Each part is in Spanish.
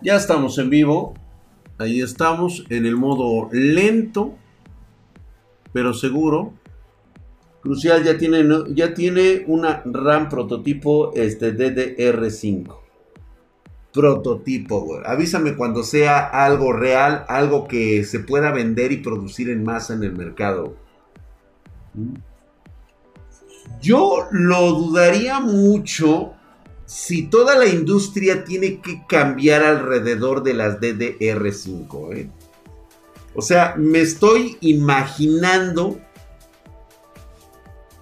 Ya estamos en vivo. Ahí estamos en el modo lento, pero seguro. Crucial ya tiene, ya tiene una RAM prototipo este, DDR5. Prototipo. Avísame cuando sea algo real, algo que se pueda vender y producir en masa en el mercado. Yo lo dudaría mucho si toda la industria tiene que cambiar alrededor de las DDR5. ¿eh? O sea, me estoy imaginando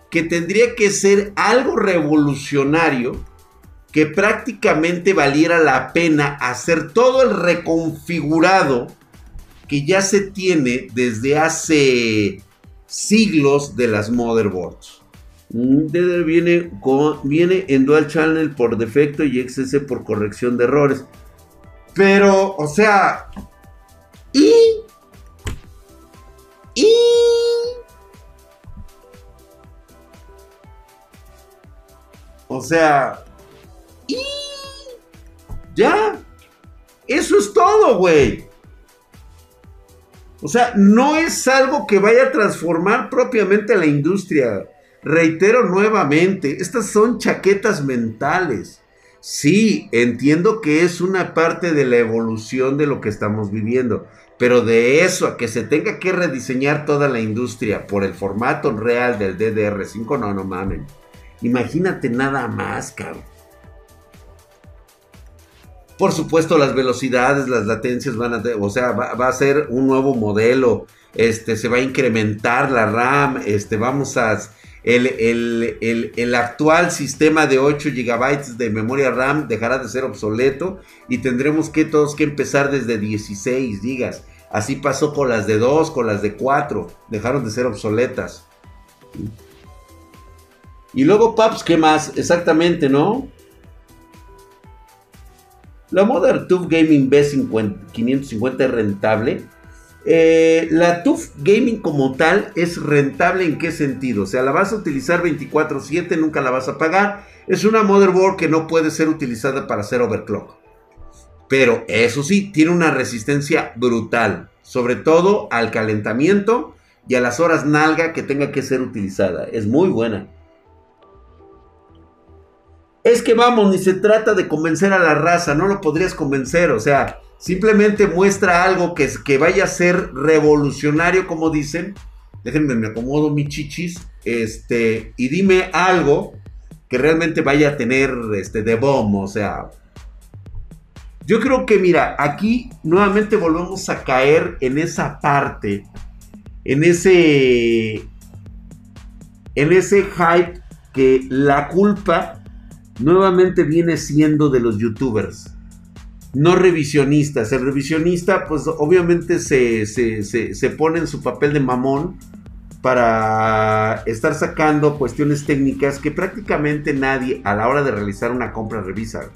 que tendría que ser algo revolucionario que prácticamente valiera la pena hacer todo el reconfigurado que ya se tiene desde hace siglos de las motherboards. DDR viene, viene en Dual Channel por defecto y XS por corrección de errores. Pero, o sea. Y. Y. O sea. Y. Ya. Eso es todo, güey. O sea, no es algo que vaya a transformar propiamente la industria. Reitero nuevamente, estas son chaquetas mentales. Sí, entiendo que es una parte de la evolución de lo que estamos viviendo, pero de eso a que se tenga que rediseñar toda la industria por el formato real del DDR5, no, no mamen. Imagínate nada más, cabrón. Por supuesto, las velocidades, las latencias van a, o sea, va, va, a ser un nuevo modelo. Este, se va a incrementar la RAM. Este, vamos a el, actual sistema de 8 GB de memoria RAM dejará de ser obsoleto y tendremos que todos que empezar desde 16 GB. Así pasó con las de 2, con las de 4, dejaron de ser obsoletas. Y luego, Paps, ¿qué más? Exactamente, ¿no? La Modern Tube Gaming B550 es rentable. Eh, la TUF Gaming como tal es rentable en qué sentido? O sea, la vas a utilizar 24/7, nunca la vas a pagar. Es una motherboard que no puede ser utilizada para hacer overclock. Pero eso sí, tiene una resistencia brutal. Sobre todo al calentamiento y a las horas nalga que tenga que ser utilizada. Es muy buena. Es que vamos, ni se trata de convencer a la raza, no lo podrías convencer, o sea, Simplemente muestra algo que, que vaya a ser revolucionario, como dicen. Déjenme, me acomodo mi chichis. Este, y dime algo que realmente vaya a tener este, de bombo. O sea, yo creo que, mira, aquí nuevamente volvemos a caer en esa parte, en ese, en ese hype que la culpa nuevamente viene siendo de los youtubers no revisionistas. El revisionista, pues obviamente se, se, pone en su papel de mamón para estar sacando cuestiones técnicas que prácticamente nadie a la hora de realizar una compra revisa.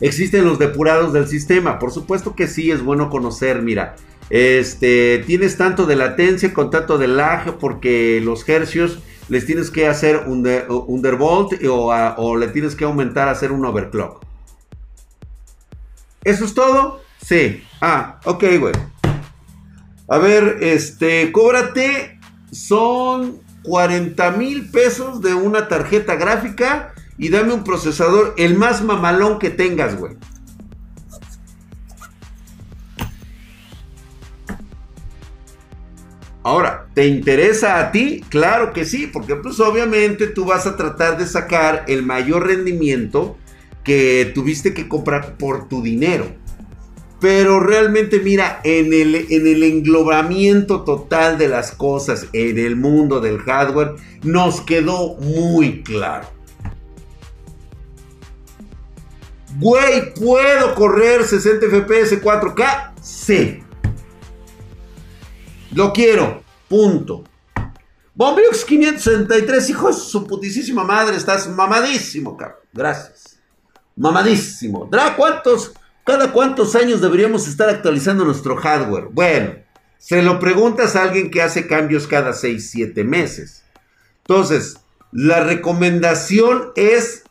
Existen los depurados del sistema, por supuesto que sí, es bueno conocer, mira, este, tienes tanto de latencia con tanto de lag porque los hercios les tienes que hacer un undervolt o, o le tienes que aumentar a hacer un overclock. ¿Eso es todo? Sí. Ah, ok, güey. A ver, este, cóbrate. Son 40 mil pesos de una tarjeta gráfica y dame un procesador, el más mamalón que tengas, güey. Ahora, ¿te interesa a ti? Claro que sí, porque pues obviamente tú vas a tratar de sacar el mayor rendimiento que tuviste que comprar por tu dinero. Pero realmente mira, en el, en el englobamiento total de las cosas, en el mundo del hardware, nos quedó muy claro. Güey, ¿puedo correr 60 FPS 4K? Sí. Lo quiero. Punto. Bombiux 563, hijo de su putísima madre, estás mamadísimo, cabrón. Gracias. Mamadísimo. ¿Dra cuántos? ¿Cada cuántos años deberíamos estar actualizando nuestro hardware? Bueno, se lo preguntas a alguien que hace cambios cada 6, 7 meses. Entonces, la recomendación es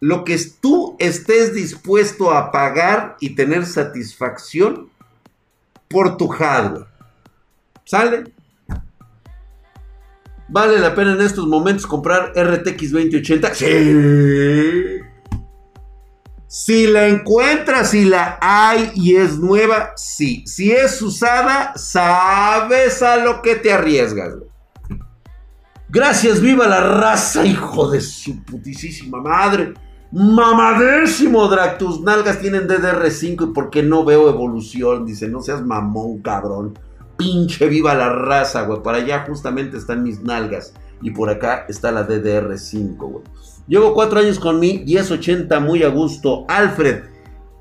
lo que tú estés dispuesto a pagar y tener satisfacción por tu hardware. ¿Sale? ¿Vale la pena en estos momentos comprar RTX 2080? Sí. Si la encuentras, si la hay y es nueva, sí. Si es usada, sabes a lo que te arriesgas. Gracias, viva la raza, hijo de su putísima madre. Mamadísimo, Drag. Tus nalgas tienen DDR5 y porque no veo evolución. Dice, no seas mamón, cabrón. Pinche viva la raza, güey. Para allá justamente están mis nalgas. Y por acá está la DDR5, güey. Llevo cuatro años con mi 1080 muy a gusto. Alfred,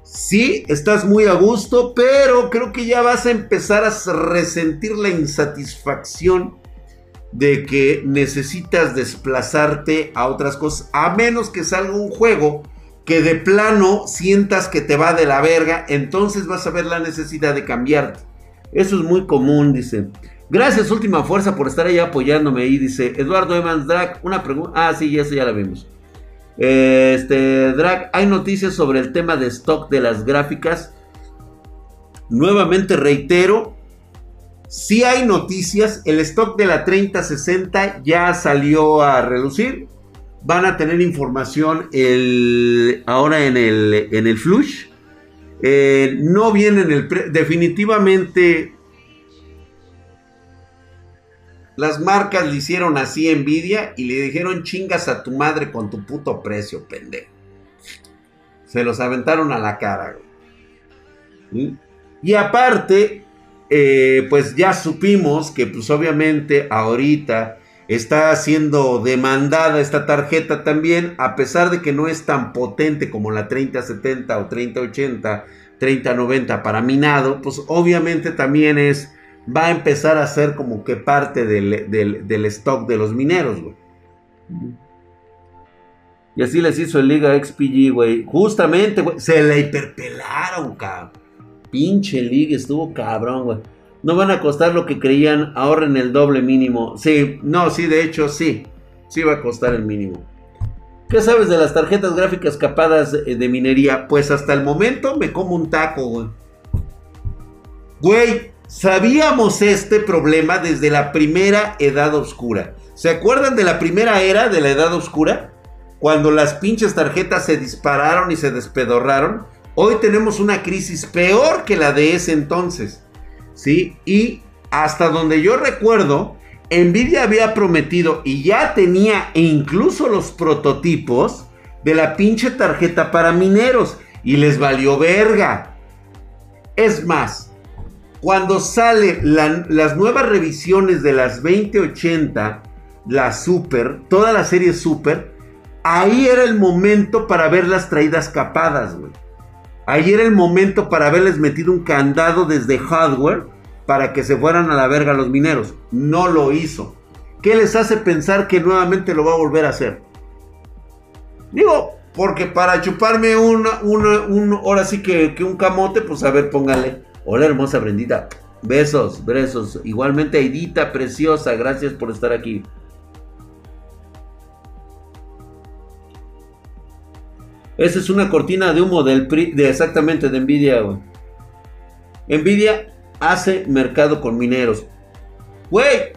sí, estás muy a gusto, pero creo que ya vas a empezar a resentir la insatisfacción de que necesitas desplazarte a otras cosas, a menos que salga un juego que de plano sientas que te va de la verga, entonces vas a ver la necesidad de cambiarte. Eso es muy común, dice. Gracias, última fuerza, por estar ahí apoyándome. Y dice Eduardo Evans Drag, una pregunta. Ah, sí, eso ya la vimos. Este, Drag, hay noticias sobre el tema de stock de las gráficas. Nuevamente reitero, si hay noticias, el stock de la 3060 ya salió a reducir. Van a tener información el, ahora en el, en el flush. Eh, no viene en el... definitivamente las marcas le hicieron así envidia y le dijeron chingas a tu madre con tu puto precio, pendejo. Se los aventaron a la cara. Y aparte, eh, pues ya supimos que pues obviamente ahorita está siendo demandada esta tarjeta también, a pesar de que no es tan potente como la 3070 o 3080, 3090 para minado, pues obviamente también es, va a empezar a ser como que parte del, stock de los mineros, güey. Y así les hizo el Liga XPG, güey. Justamente, güey. Se la hiperpelaron, cabrón. Pinche liga estuvo cabrón, güey. No van a costar lo que creían, ahorren el doble mínimo. Sí, no, sí, de hecho, sí. Sí va a costar el mínimo. ¿Qué sabes de las tarjetas gráficas capadas de minería? Pues hasta el momento me como un taco, güey. Güey, sabíamos este problema desde la primera edad oscura. ¿Se acuerdan de la primera era de la edad oscura? Cuando las pinches tarjetas se dispararon y se despedorraron. Hoy tenemos una crisis peor que la de ese entonces. ¿Sí? Y hasta donde yo recuerdo, Nvidia había prometido y ya tenía incluso los prototipos de la pinche tarjeta para mineros. Y les valió verga. Es más, cuando salen las nuevas revisiones de las 2080, la Super, toda la serie Super, ahí era el momento para ver las traídas capadas, güey. Ahí era el momento para haberles metido un candado desde hardware para que se fueran a la verga los mineros. No lo hizo. ¿Qué les hace pensar que nuevamente lo va a volver a hacer? Digo, porque para chuparme una, una, un, ahora sí que, que un camote, pues a ver, póngale. Hola hermosa Brendita. Besos, besos. Igualmente Aidita, preciosa, gracias por estar aquí. Esa es una cortina de humo del de exactamente de Nvidia, güey. Nvidia hace mercado con mineros. Güey,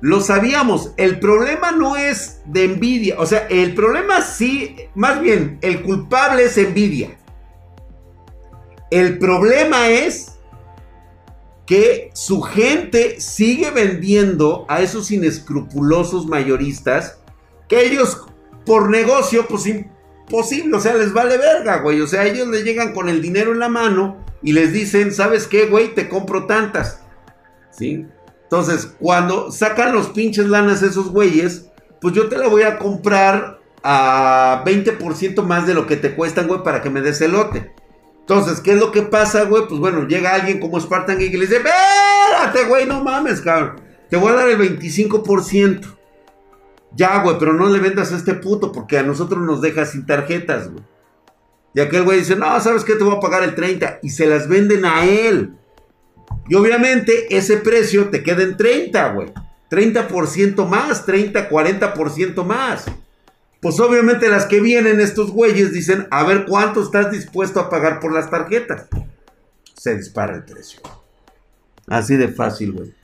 lo sabíamos. El problema no es de Nvidia. O sea, el problema sí, más bien, el culpable es Nvidia. El problema es que su gente sigue vendiendo a esos inescrupulosos mayoristas que ellos por negocio, pues posible, o sea, les vale verga, güey. O sea, ellos le llegan con el dinero en la mano y les dicen, ¿sabes qué, güey? Te compro tantas. ¿Sí? Entonces, cuando sacan los pinches lanas esos güeyes, pues yo te la voy a comprar a 20% más de lo que te cuestan, güey, para que me des el lote. Entonces, ¿qué es lo que pasa, güey? Pues bueno, llega alguien como Spartan Geek y le dice, espérate, güey, no mames, cabrón. Te voy a dar el 25%. Ya, güey, pero no le vendas a este puto porque a nosotros nos deja sin tarjetas, güey. Y aquel güey dice, no, ¿sabes qué? Te voy a pagar el 30. Y se las venden a él. Y obviamente ese precio te queda en 30, güey. 30% más, 30, 40% más. Pues obviamente las que vienen, estos güeyes, dicen, a ver cuánto estás dispuesto a pagar por las tarjetas. Se dispara el precio. Así de fácil, güey.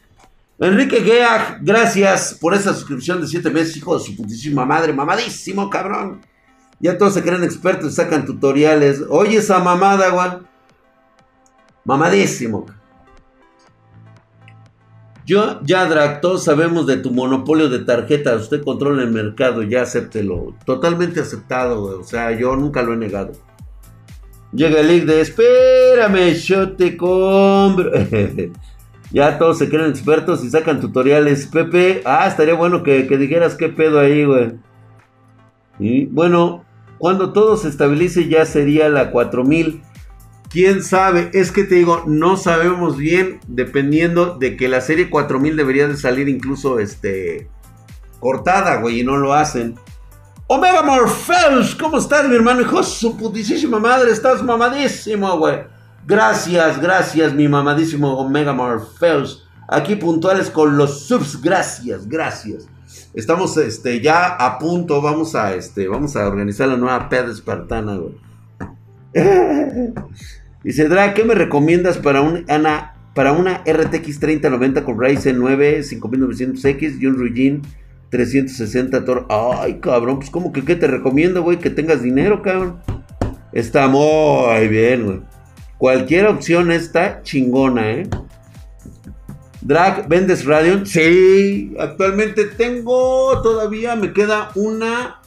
Enrique Guea, gracias por esa suscripción de 7 meses, hijo de su putísima madre, mamadísimo, cabrón. Ya todos se creen expertos y sacan tutoriales. Oye esa mamada, güey. Mamadísimo. Yo, ya, Drac, todos sabemos de tu monopolio de tarjetas. Usted controla el mercado, ya acéptelo. Totalmente aceptado. O sea, yo nunca lo he negado. Llega el link de espérame, yo te compro. ya todos se creen expertos y sacan tutoriales. Pepe, ah, estaría bueno que, que dijeras qué pedo ahí, güey. Y bueno, cuando todo se estabilice ya sería la 4000. ¿Quién sabe? Es que te digo, no sabemos bien, dependiendo de que la serie 4000 debería de salir incluso este cortada, güey, y no lo hacen. Omega Morpheus, ¿cómo estás, mi hermano? Hijo su putísima madre, estás mamadísimo, güey. Gracias, gracias, mi mamadísimo Omega Morpheus. Aquí puntuales con los subs, gracias, gracias. Estamos este, ya a punto, vamos a, este, vamos a organizar la nueva peda espartana, güey. Dice, Dra, ¿qué me recomiendas para, una RTX 3090 con Ryzen 9 5900X y un Ryujin 360 Tor? Ay, cabrón, pues como que qué te recomiendo, güey, que tengas dinero, cabrón. Está muy bien, güey. Cualquier opción está chingona, ¿eh? Drag, ¿vendes Radeon? Sí, actualmente tengo todavía, me queda una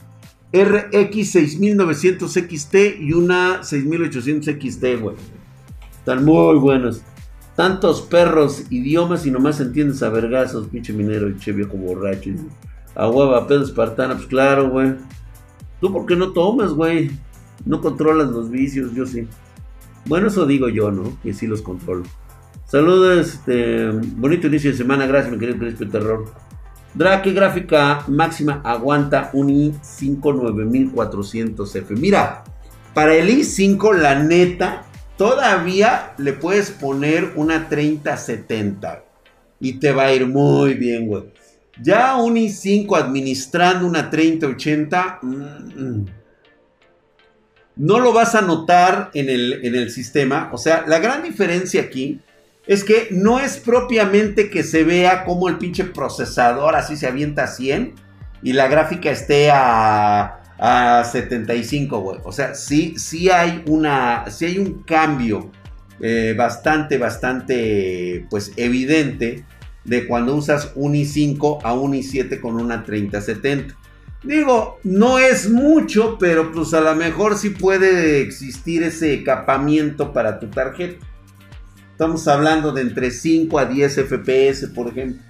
RX 6900 XT y una 6800 XT, güey. Están muy buenos. Tantos perros, idiomas y nomás entiendes a vergazos, pinche minero y che viejo borracho. A hueva, pedo espartana, pues claro, güey. ¿Tú por qué no tomas, güey? No controlas los vicios, yo sí. Bueno, eso digo yo, ¿no? Que sí los controlo. Saludos, este, bonito inicio de semana, gracias mi querido Crispy Terror. Drake gráfica máxima aguanta un i5 9400F. Mira, para el i5 la neta todavía le puedes poner una 3070 y te va a ir muy bien, güey. Ya un i5 administrando una 3080 mm, no lo vas a notar en el, en el sistema. O sea, la gran diferencia aquí es que no es propiamente que se vea como el pinche procesador así se avienta a 100 y la gráfica esté a, a 75, güey. O sea, sí, sí hay una, sí hay un cambio eh, bastante, bastante, pues evidente de cuando usas un i5 a un i7 con una 3070. Digo, no es mucho, pero pues a lo mejor sí puede existir ese capamiento para tu tarjeta. Estamos hablando de entre 5 a 10 FPS, por ejemplo.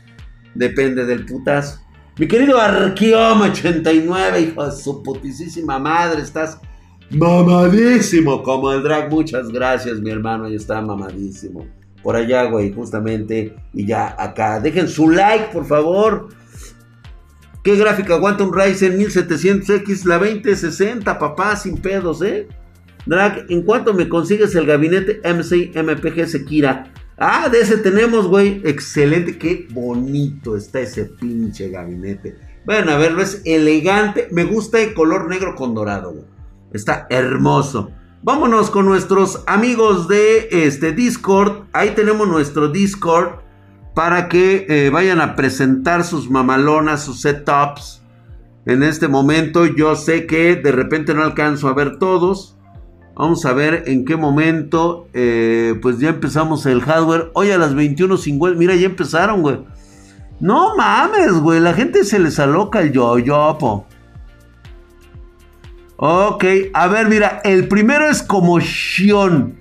Depende del putazo. Mi querido Arqueoma 89, hijo de su putísima madre, estás mamadísimo como el drag. Muchas gracias, mi hermano, ahí está mamadísimo. Por allá, güey, justamente. Y ya acá. Dejen su like, por favor. ¿Qué gráfica aguanta un Ryzen 1700X? La 2060, papá, sin pedos, ¿eh? Drag, ¿en cuánto me consigues el gabinete MC MPG Sekira? Ah, de ese tenemos, güey. Excelente, qué bonito está ese pinche gabinete. Bueno, a verlo, es elegante. Me gusta el color negro con dorado. Está hermoso. Vámonos con nuestros amigos de este Discord. Ahí tenemos nuestro Discord para que eh, vayan a presentar sus mamalonas, sus setups. En este momento yo sé que de repente no alcanzo a ver todos. Vamos a ver en qué momento. Eh, pues ya empezamos el hardware. Hoy a las 21.50. Mira, ya empezaron, güey. No mames, güey. La gente se les aloca el yo-yo, Ok, a ver, mira. El primero es como Shion.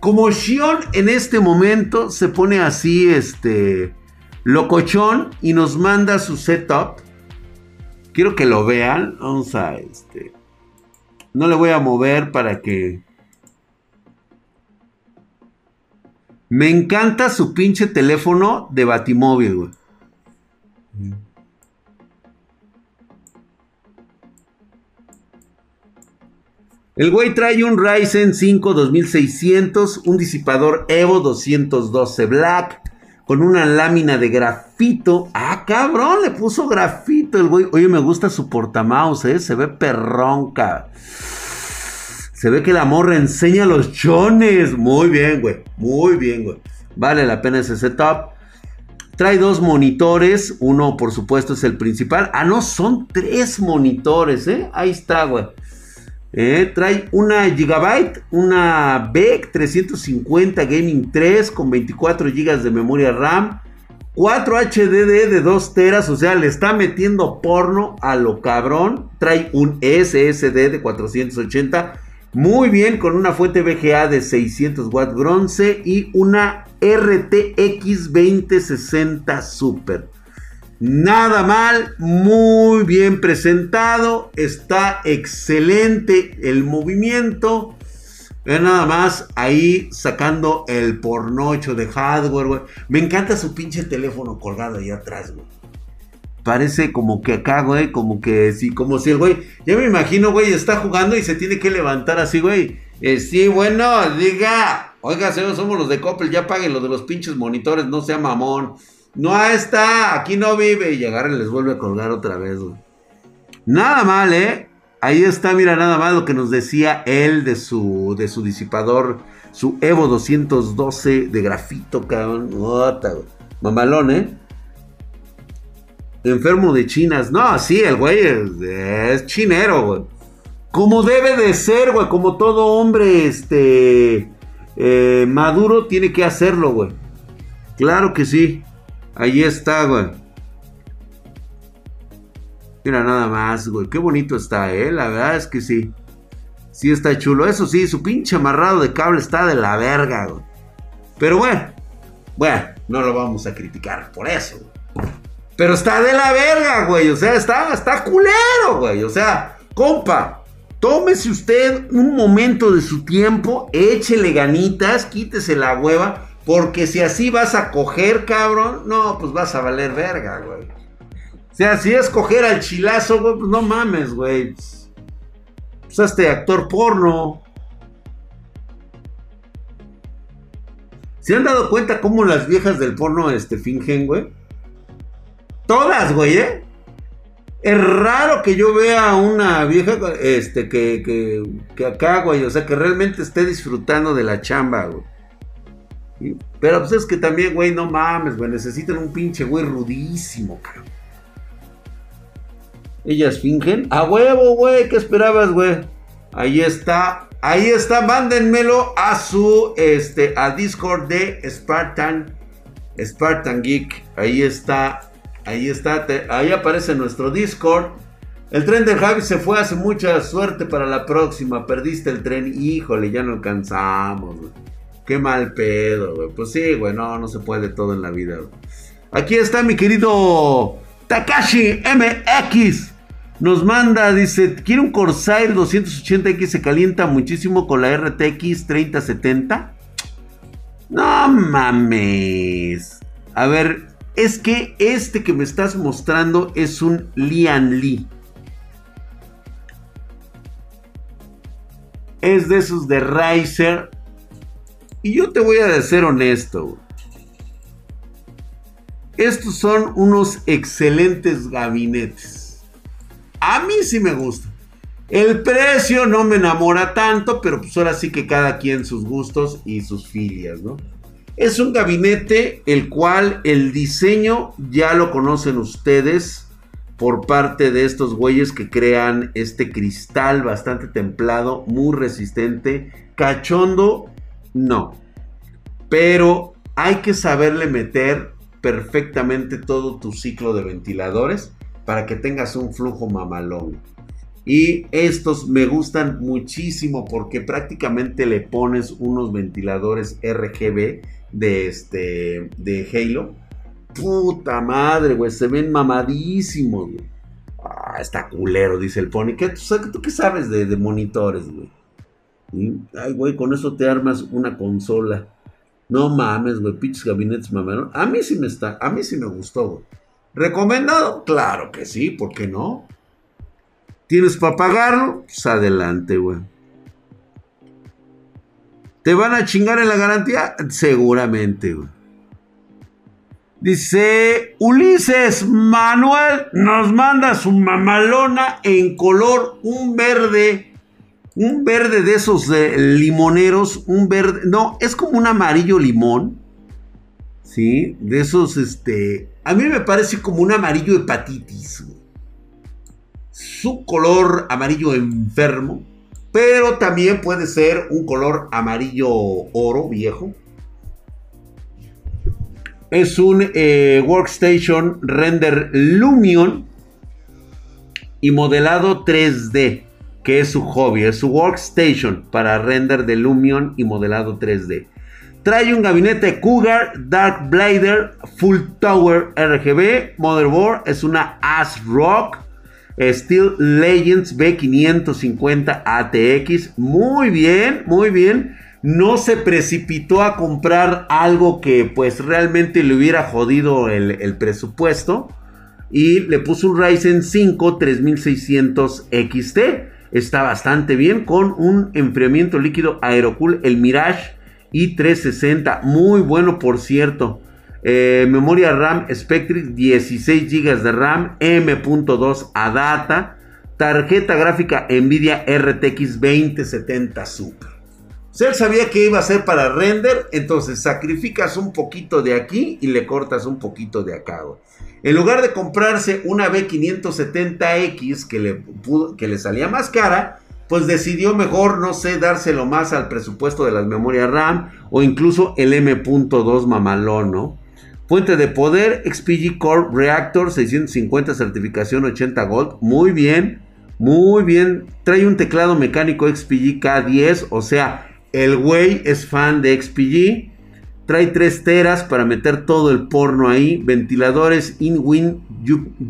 Como Shion en este momento se pone así, este. Locochón y nos manda su setup. Quiero que lo vean. Vamos a este. No le voy a mover para que... Me encanta su pinche teléfono de Batimóvil, güey. El güey trae un Ryzen 5 2600, un disipador Evo 212 Black, con una lámina de grafito. Ah, cabrón, le puso grafito el güey. Oye, me gusta su portamouse, ¿eh? Se ve perronca. Se ve que la morra enseña los chones. Muy bien, güey. Muy bien, güey. Vale la pena ese setup. Trae dos monitores. Uno, por supuesto, es el principal. Ah, no, son tres monitores, ¿eh? Ahí está, güey. Eh, trae una Gigabyte, una BEC 350 Gaming 3 con 24 GB de memoria RAM. 4 HDD de 2 teras, o sea, le está metiendo porno a lo cabrón. Trae un SSD de 480 muy bien, con una fuente VGA de 600 watts bronce y una RTX 2060 Super. Nada mal, muy bien presentado, está excelente el movimiento. Vean nada más ahí sacando el pornocho de hardware, Me encanta su pinche teléfono colgado ahí atrás, güey. Parece como que acá, güey, como que sí, como si el güey, ya me imagino, güey, está jugando y se tiene que levantar así, güey. Eh, sí, bueno, diga, oiga, señor, somos los de Coppel, ya paguen lo de los pinches monitores, no sea mamón. No está, aquí no vive. Y agarra y les vuelve a colgar otra vez, güey. Nada mal, ¿eh? Ahí está, mira, nada más lo que nos decía él de su, de su disipador, su Evo 212 de grafito, cabrón. Mamalón, ¿eh? enfermo de chinas. No, sí, el güey es, chinero, güey. Como debe de ser, güey. Como todo hombre, este... Eh, maduro tiene que hacerlo, güey. Claro que sí. Ahí está, güey. Mira nada más, güey. Qué bonito está, eh. La verdad es que sí. Sí está chulo. Eso sí, su pinche amarrado de cable está de la verga, güey. Pero bueno. Bueno, no lo vamos a criticar por eso. Pero está de la verga, güey. O sea, está, está culero, güey. O sea, compa, tómese usted un momento de su tiempo, échele ganitas, quítese la hueva. Porque si así vas a coger, cabrón, no, pues vas a valer verga, güey. O sea, si es coger al chilazo, güey, pues no mames, güey. Pues este actor porno. ¿Se han dado cuenta cómo las viejas del porno este, fingen, güey? Todas, güey, ¿eh? Es raro que yo vea a una vieja este, que, que, que acá, güey, o sea, que realmente esté disfrutando de la chamba, güey. Pero pues es que también, güey, no mames, güey, necesitan un pinche güey rudísimo, cabrón. Ellas fingen. A huevo, güey, ¿qué esperabas, güey? Ahí está, ahí está, mándenmelo a su, este, a Discord de Spartan, Spartan Geek. Ahí está Ahí está, ahí aparece nuestro Discord. El tren de Javi se fue, hace mucha suerte para la próxima. Perdiste el tren, híjole, ya no alcanzamos, Qué mal pedo, güey. Pues sí, güey, no, no se puede todo en la vida, Aquí está mi querido Takashi MX. Nos manda, dice, quiere un Corsair 280X, se calienta muchísimo con la RTX 3070. No mames. A ver, es que este que me estás mostrando es un Lian Li. Es de esos de Riser. Y yo te voy a ser honesto. Estos son unos excelentes gabinetes. A mí sí me gusta. El precio no me enamora tanto, pero pues ahora sí que cada quien sus gustos y sus filias, ¿no? Es un gabinete el cual el diseño ya lo conocen ustedes por parte de estos güeyes que crean este cristal bastante templado, muy resistente. Cachondo, no. Pero hay que saberle meter perfectamente todo tu ciclo de ventiladores para que tengas un flujo mamalón. Y estos me gustan muchísimo porque prácticamente le pones unos ventiladores RGB de este de Halo. Puta madre, güey, se ven mamadísimos. Ah, está culero, dice el Pony. ¿Qué, ¿Tú, qué sabes de, monitores, güey? Ay, güey, con eso te armas una consola. No mames, güey, pinches gabinetes mamaron. A mí sí me está, a mí sí me gustó, güey. ¿Recomendado? Claro que sí, ¿por qué no? ¿Tienes para pagarlo? Pues adelante, güey. ¿Te van a chingar en la garantía? Seguramente, güey. Dice Ulises Manuel nos manda su mamalona en color un verde, un verde de esos limoneros, un verde, no, es como un amarillo limón, sí, de esos, este, a mí me parece como un amarillo hepatitis, su color amarillo enfermo, pero también puede ser un color amarillo oro viejo. Es un eh, workstation render Lumion y modelado 3D, que es su hobby, es su workstation para render de Lumion y modelado 3D. Trae un gabinete Cougar Dark Blader Full Tower RGB. Motherboard es una ASRock Steel Legends B550 ATX. Muy bien, muy bien no se precipitó a comprar algo que pues realmente le hubiera jodido el, presupuesto y le puso un Ryzen 5 3600 XT. Está bastante bien con un enfriamiento líquido Aerocool, el Mirage i360, muy bueno por cierto. Eh, memoria RAM Spectrix 16 GB de RAM, M.2 ADATA, tarjeta gráfica Nvidia RTX 2070 Super. Él sabía que iba a ser para render, entonces sacrificas un poquito de aquí y le cortas un poquito de acá. En lugar de comprarse una B570X que le, que le salía más cara, pues decidió mejor, no sé, dárselo más al presupuesto de las memorias RAM o incluso el M.2 mamalón, ¿no? Fuente de poder, XPG Core Reactor 650 certificación 80 Gold, muy bien, muy bien. Trae un teclado mecánico XPG K10, o sea, el güey es fan de XPG. Trae 3 teras para meter todo el porno ahí. Ventiladores InWin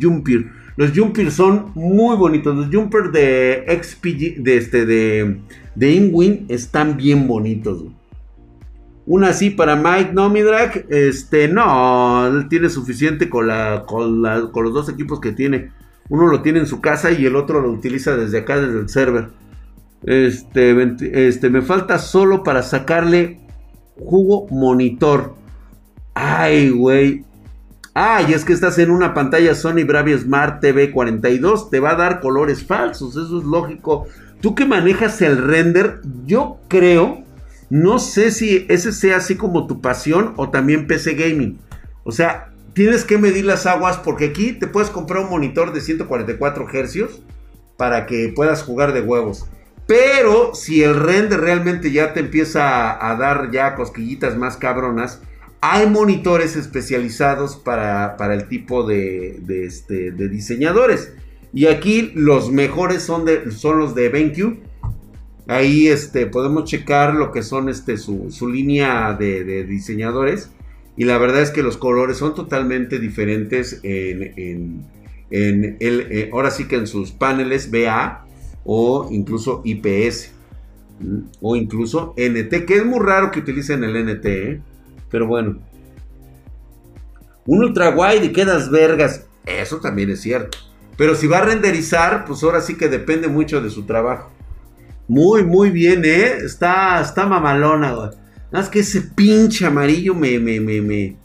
Jumper. Los Jumper son muy bonitos. Los Jumper de XPG, de este, de, InWin, están bien bonitos. Una así para Mike, no, mi drag. Este, no, él tiene suficiente con, la, con los dos equipos que tiene. Uno lo tiene en su casa y el otro lo utiliza desde acá, desde el server. Este, este, me falta solo para sacarle jugo monitor. Ay, güey. Ay, es que estás en una pantalla Sony Bravia Smart TV 42. Te va a dar colores falsos. Eso es lógico. Tú que manejas el render, yo creo. No sé si ese sea así como tu pasión o también PC Gaming. O sea, tienes que medir las aguas porque aquí te puedes comprar un monitor de 144 Hz para que puedas jugar de huevos. Pero si el render realmente ya te empieza a, dar ya cosquillitas más cabronas, hay monitores especializados para, el tipo de, este, de, diseñadores. Y aquí los mejores son, de, son los de BenQ. Ahí este, podemos checar lo que son este, su, línea de, diseñadores. Y la verdad es que los colores son totalmente diferentes en, el, eh, ahora sí que en sus paneles BA o incluso IPS o incluso NT, que es muy raro que utilicen el NT, ¿eh? pero bueno. Un ultra wide y quedas vergas, eso también es cierto. Pero si va a renderizar, pues ahora sí que depende mucho de su trabajo. Muy, muy bien, ¿eh? Está, está mamalona, güey. Nada más que ese pinche amarillo me, me, me, me,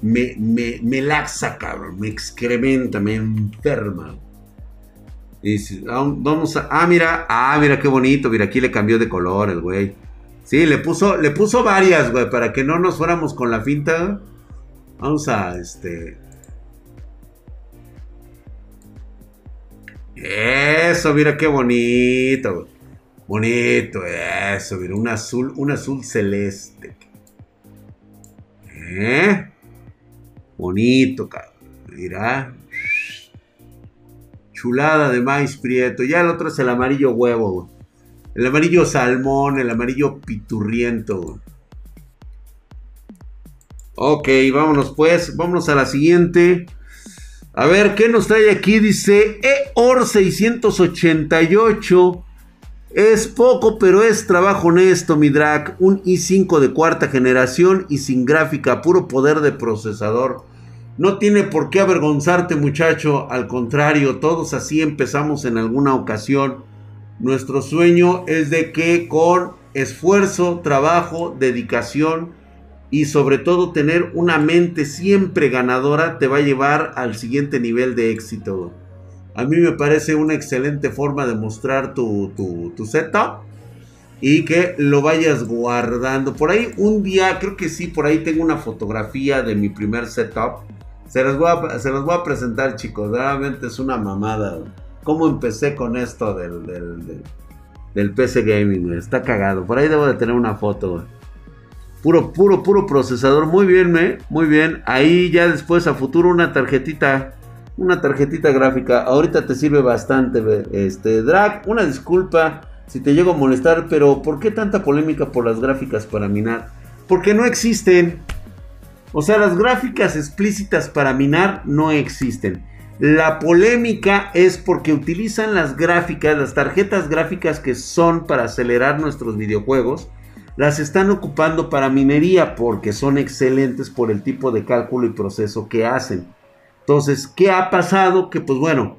me, me, me laxa, cabrón. Me excrementa, me enferma. Y vamos a. Ah, mira. Ah, mira qué bonito. Mira, aquí le cambió de color el güey. Sí, le puso, le puso varias, güey, para que no nos fuéramos con la finta. Vamos a este. Eso, mira qué bonito. Bonito, eso, mira, un azul, un azul celeste. ¿Eh? Bonito, cabrón. Mira, Chulada de maíz prieto. Ya el otro es el amarillo huevo, El amarillo salmón, el amarillo piturriento, Ok, vámonos pues. Vámonos a la siguiente. A ver, ¿qué nos trae aquí? Dice EOR 688. Es poco, pero es trabajo honesto, mi drag. Un i5 de cuarta generación y sin gráfica, puro poder de procesador. No tiene por qué avergonzarte muchacho, al contrario, todos así empezamos en alguna ocasión. Nuestro sueño es de que con esfuerzo, trabajo, dedicación y sobre todo tener una mente siempre ganadora te va a llevar al siguiente nivel de éxito. A mí me parece una excelente forma de mostrar tu, tu, setup y que lo vayas guardando. Por ahí un día, creo que sí, por ahí tengo una fotografía de mi primer setup. Se las voy a, presentar chicos, realmente es una mamada. ¿Cómo empecé con esto del, PC Gaming? Está cagado. Por ahí debo de tener una foto. Puro, puro, puro procesador. Muy bien, ¿me? Muy bien. Ahí ya después a futuro una tarjetita. Una tarjetita gráfica. Ahorita te sirve bastante, este drag. Una disculpa si te llego a molestar, pero ¿por qué tanta polémica por las gráficas para minar? Porque no existen. O sea, las gráficas explícitas para minar no existen. La polémica es porque utilizan las gráficas, las tarjetas gráficas que son para acelerar nuestros videojuegos las están ocupando para minería porque son excelentes por el tipo de cálculo y proceso que hacen. Entonces, ¿qué ha pasado? Que pues bueno,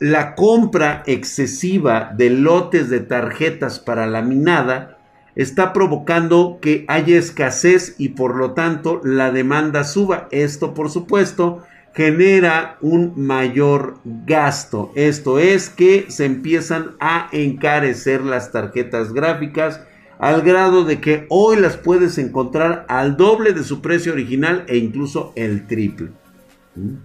la compra excesiva de lotes de tarjetas para la minada está provocando que haya escasez y por lo tanto la demanda suba. Esto por supuesto genera un mayor gasto. Esto es que se empiezan a encarecer las tarjetas gráficas al grado de que hoy las puedes encontrar al doble de su precio original e incluso el triple. ¿Mm?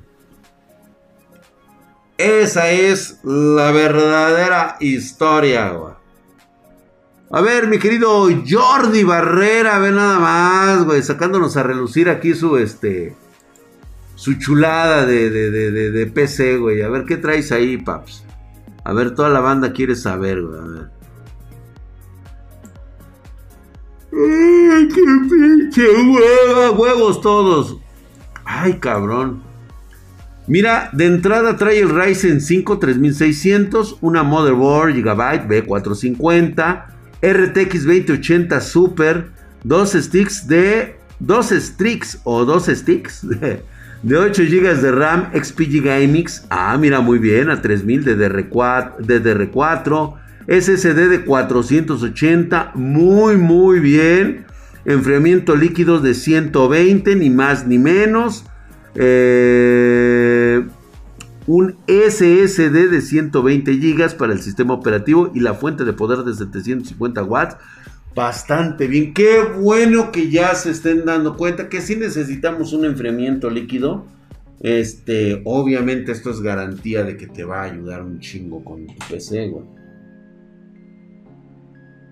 Esa es la verdadera historia. A ver, mi querido Jordi Barrera, ve nada más, güey, sacándonos a relucir aquí su este su chulada de, de, de PC, güey. A ver qué traes ahí, paps. A ver, toda la banda quiere saber, güey. A ver. ¡Ay, qué pinche ¡Huevos todos! ¡Ay, cabrón! Mira, de entrada trae el Ryzen 5 3600, una motherboard Gigabyte B450, RTX 2080 Super, dos sticks de... Dos sticks o dos sticks de 8 GB de RAM XPG GameX. Ah, mira, muy bien, a 3000 de DR4, de DR4 SSD de 480, muy muy bien. Enfriamiento líquido de 120, ni más ni menos. Eh, un SSD de 120 GB para el sistema operativo y la fuente de poder de 750 watts. Bastante bien. Qué bueno que ya se estén dando cuenta que si necesitamos un enfriamiento líquido. Este, obviamente esto es garantía de que te va a ayudar un chingo con tu PC, güey.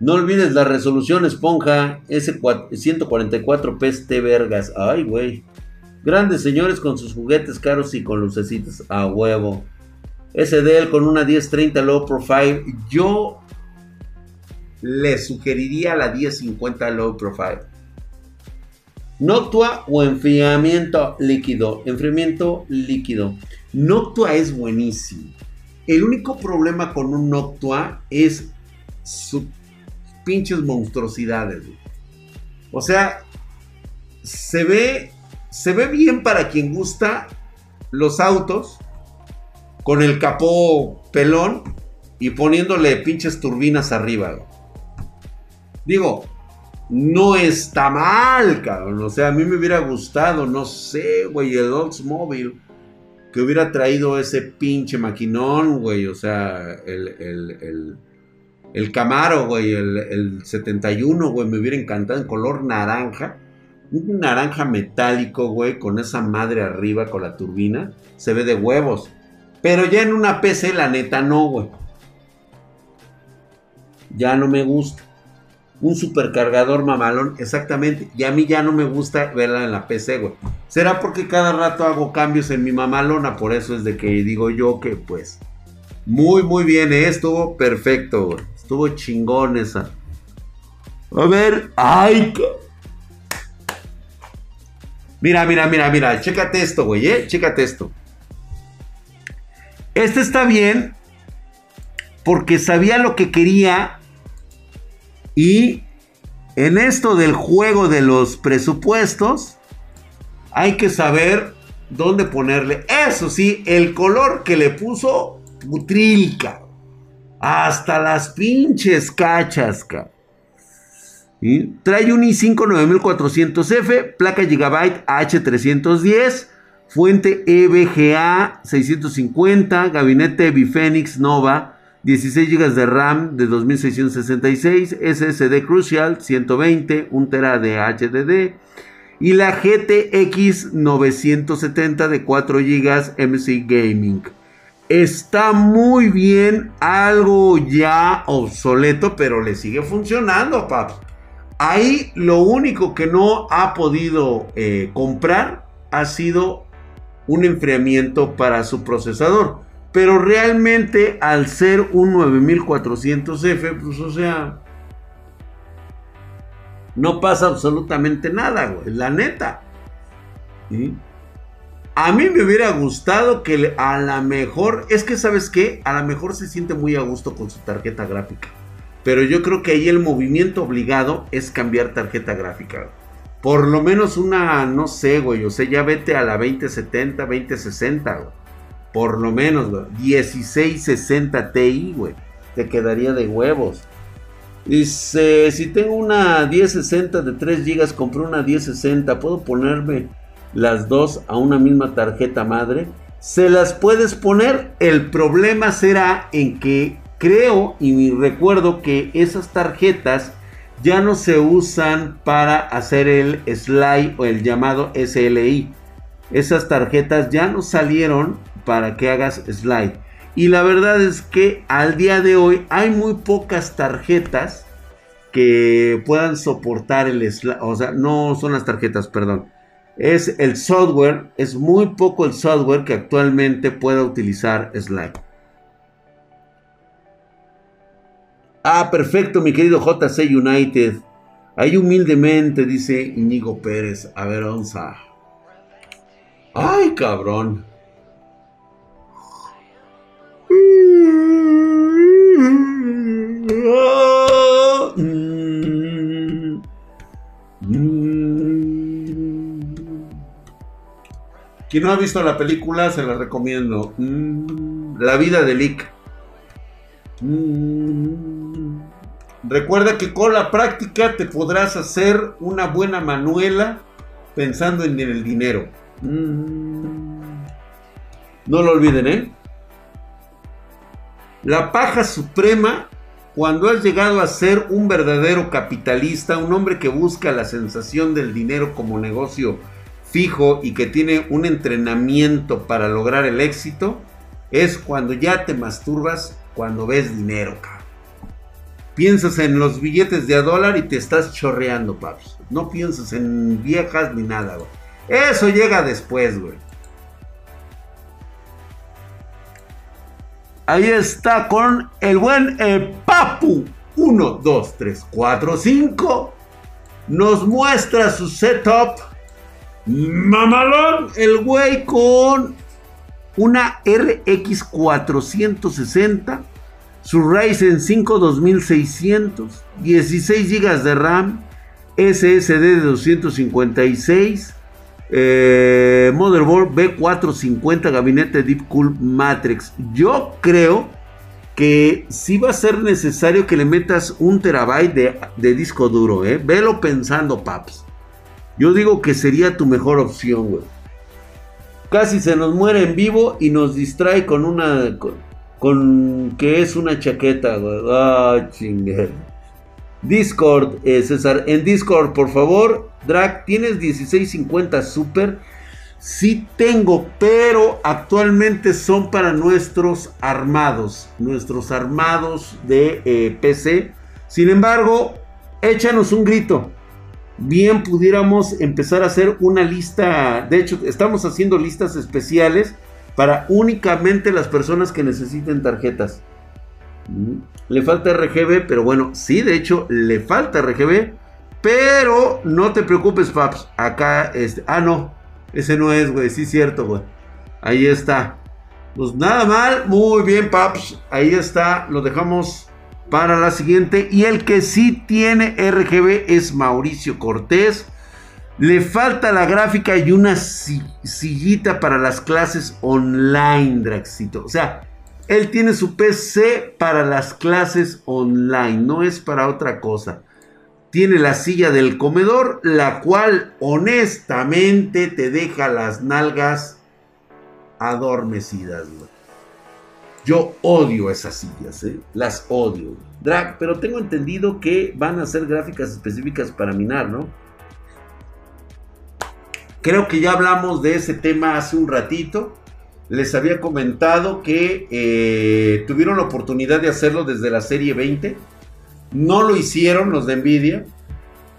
No olvides la resolución esponja S144p este vergas. Ay, güey. Grandes señores con sus juguetes caros y con lucecitas a huevo. SDL con una 1030 low profile. Yo le sugeriría la 1050 low profile. Noctua o enfriamiento líquido. Enfriamiento líquido. Noctua es buenísimo. El único problema con un Noctua es su pinches monstruosidades. O sea, se ve, se ve bien para quien gusta los autos con el capó pelón y poniéndole pinches turbinas arriba. Digo, no está mal, cabrón. O sea, a mí me hubiera gustado, no sé, güey, el Oldsmobile que hubiera traído ese pinche maquinón, güey. O sea, el, el el Camaro, güey, el, 71, güey, me hubiera encantado en color naranja. Un naranja metálico, güey, con esa madre arriba, con la turbina. Se ve de huevos. Pero ya en una PC, la neta, no, güey. Ya no me gusta. Un supercargador mamalón, exactamente. Y a mí ya no me gusta verla en la PC, güey. Será porque cada rato hago cambios en mi mamalona. Por eso es de que digo yo que, pues, muy, muy bien, ¿eh? estuvo perfecto, güey. Estuvo chingón esa. A ver. ¡Ay! Mira, mira, mira, mira. Chécate esto, güey, ¿eh? Chécate esto. Este está bien. Porque sabía lo que quería. Y en esto del juego de los presupuestos. Hay que saber dónde ponerle. Eso sí, el color que le puso. Putrilca. Hasta las pinches cachas, Trae un i5 9400F, placa Gigabyte H310, fuente EVGA 650, gabinete Bifenix Nova, 16 GB de RAM de 2666, SSD Crucial 120, 1 TB de HDD y la GTX 970 de 4 GB MC Gaming. Está muy bien, algo ya obsoleto, pero le sigue funcionando, papi. Ahí lo único que no ha podido eh, comprar ha sido un enfriamiento para su procesador. Pero realmente al ser un 9400F, pues o sea, no pasa absolutamente nada, güey, la neta. A mí me hubiera gustado que a la mejor, es que sabes qué, a la mejor se siente muy a gusto con su tarjeta gráfica. Pero yo creo que ahí el movimiento obligado es cambiar tarjeta gráfica. Por lo menos una, no sé, güey, o sea, ya vete a la 2070, 2060, güey. Por lo menos, güey. 1660 Ti, güey. Te quedaría de huevos. Dice, si tengo una 1060 de 3 GB, compré una 1060, ¿puedo ponerme las dos a una misma tarjeta madre, se las puedes poner. El problema será en que creo y recuerdo que esas tarjetas ya no se usan para hacer el slide o el llamado SLI. Esas tarjetas ya no salieron para que hagas slide. Y la verdad es que al día de hoy hay muy pocas tarjetas que puedan soportar el slide. O sea, no son las tarjetas, perdón es el software, es muy poco el software que actualmente pueda utilizar Slack. Ah, perfecto, mi querido JC United. Ahí humildemente dice Íñigo Pérez. A ver, onza. Ay, cabrón. Quien no ha visto la película, se la recomiendo. Mm, la vida de Lick. Recuerda que con la práctica te podrás hacer una buena manuela pensando en el dinero. Mm. no lo olviden, ¿eh? La paja suprema cuando has llegado a ser un verdadero capitalista, un hombre que busca la sensación del dinero como negocio fijo y que tiene un entrenamiento para lograr el éxito, es cuando ya te masturbas cuando ves dinero, Piensas en los billetes de a dólar y te estás chorreando, paps. No piensas en viejas ni nada. Eso llega después, güey. Ahí está con el buen eh, Papu. 1, 2, 3, 4, 5. Nos muestra su setup Mamalón, el güey con una RX 460, su Ryzen 5 2600, 16 GB de RAM, SSD de 256, eh, motherboard B450, gabinete Deep Cool Matrix. Yo creo que sí va a ser necesario que le metas un terabyte de, disco duro, ¿eh? Velo pensando, paps. Yo digo que sería tu mejor opción, güey. Casi se nos muere en vivo y nos distrae con una. Que es una chaqueta, güey. Ah, chingue. Discord, eh, César. En Discord, por favor. Drag, ¿tienes 1650 Super? Sí tengo, pero actualmente son para nuestros armados. Nuestros armados de eh, PC. Sin embargo, échanos un grito bien pudiéramos empezar a hacer una lista, de hecho estamos haciendo listas especiales para únicamente las personas que necesiten tarjetas. Mm, le falta RGB, pero bueno, sí, de hecho le falta RGB, pero no te preocupes, Paps, acá este, ah no, ese no es, güey, sí cierto, güey. Ahí está. Pues nada mal, muy bien, Paps, ahí está, lo dejamos para la siguiente. Y el que sí tiene RGB es Mauricio Cortés. Le falta la gráfica y una sillita para las clases online, Draxito. O sea, él tiene su PC para las clases online, no es para otra cosa. tiene la silla del comedor, la cual honestamente te deja las nalgas adormecidas. Yo odio esas sillas, ¿eh? las odio. Drag, pero tengo entendido que van a ser gráficas específicas para minar, ¿no? Creo que ya hablamos de ese tema hace un ratito. Les había comentado que eh, tuvieron la oportunidad de hacerlo desde la serie 20 no lo hicieron los de Nvidia.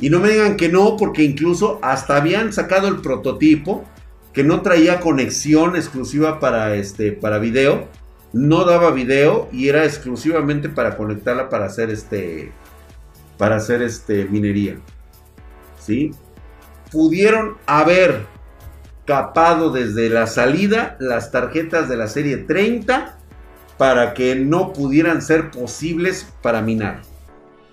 Y no me digan que no, porque incluso hasta habían sacado el prototipo que no traía conexión exclusiva para este para video, no daba video y era exclusivamente para conectarla para hacer este para hacer este minería. ¿Sí? Pudieron haber capado desde la salida las tarjetas de la serie 30 para que no pudieran ser posibles para minar.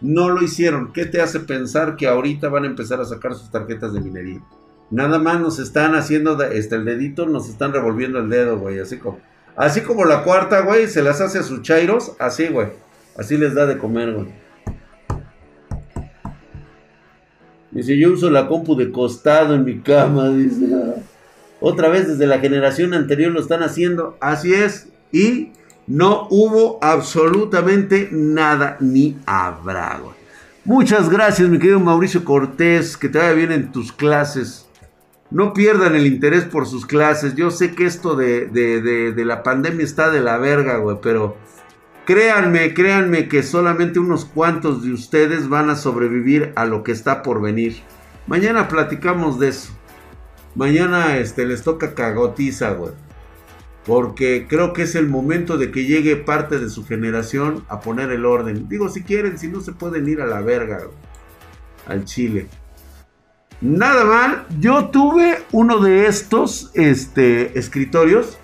No lo hicieron. ¿Qué te hace pensar que ahorita van a empezar a sacar sus tarjetas de minería? Nada más nos están haciendo este, el dedito, nos están revolviendo el dedo, güey. Así como, así como la cuarta, güey, se las hace a sus chairos. Así, güey. Así les da de comer, güey. Dice, yo uso la compu de costado en mi cama, dice. Otra vez desde la generación anterior lo están haciendo. Así es. Y no hubo absolutamente nada ni habrá. Muchas gracias, mi querido Mauricio Cortés. Que te vaya bien en tus clases. No pierdan el interés por sus clases. Yo sé que esto de, de la pandemia está de la verga, güey. Pero créanme, créanme que solamente unos cuantos de ustedes van a sobrevivir a lo que está por venir. Mañana platicamos de eso. Mañana este, les toca cagotiza, güey. Porque creo que es el momento de que llegue parte de su generación a poner el orden. Digo, si quieren, si no se pueden ir a la verga, al Chile. Nada mal, yo tuve uno de estos este, escritorios.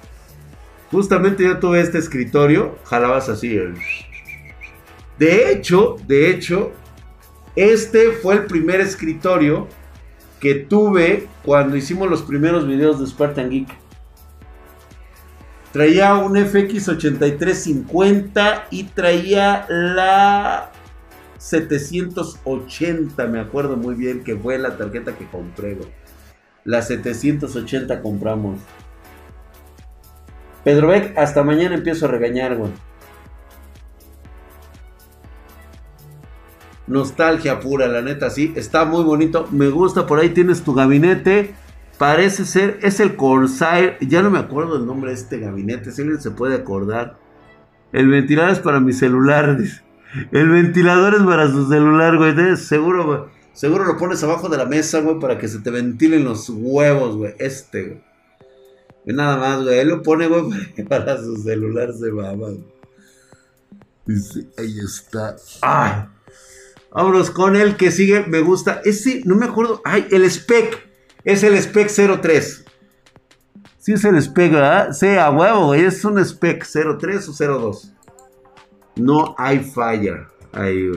Justamente yo tuve este escritorio. Jalabas así. De hecho, de hecho, este fue el primer escritorio que tuve cuando hicimos los primeros videos de Spartan Geek. Traía un FX8350 y traía la 780, me acuerdo muy bien que fue la tarjeta que compré, La 780 compramos. Pedro Beck, hasta mañana empiezo a regañar, güey. Nostalgia pura, la neta, sí. Está muy bonito. Me gusta, por ahí tienes tu gabinete. Parece ser, es el Corsair. Ya no me acuerdo el nombre de este gabinete. Si alguien se puede acordar. El ventilador es para mi celular. El ventilador es para su celular, güey. Seguro, Seguro lo pones abajo de la mesa, güey, para que se te ventilen los huevos, güey. Este, güey. Nada más, güey. Él lo pone, güey, para su celular se va, güey. Dice, ahí está. ¡Ah! Vámonos con el que sigue. Me gusta. Ese, no me acuerdo. Ay, el spec. Es el spec 03. Sí es el spec, ¿verdad? Sí, a huevo, Es un spec 03 o 02. No hay falla. Ahí,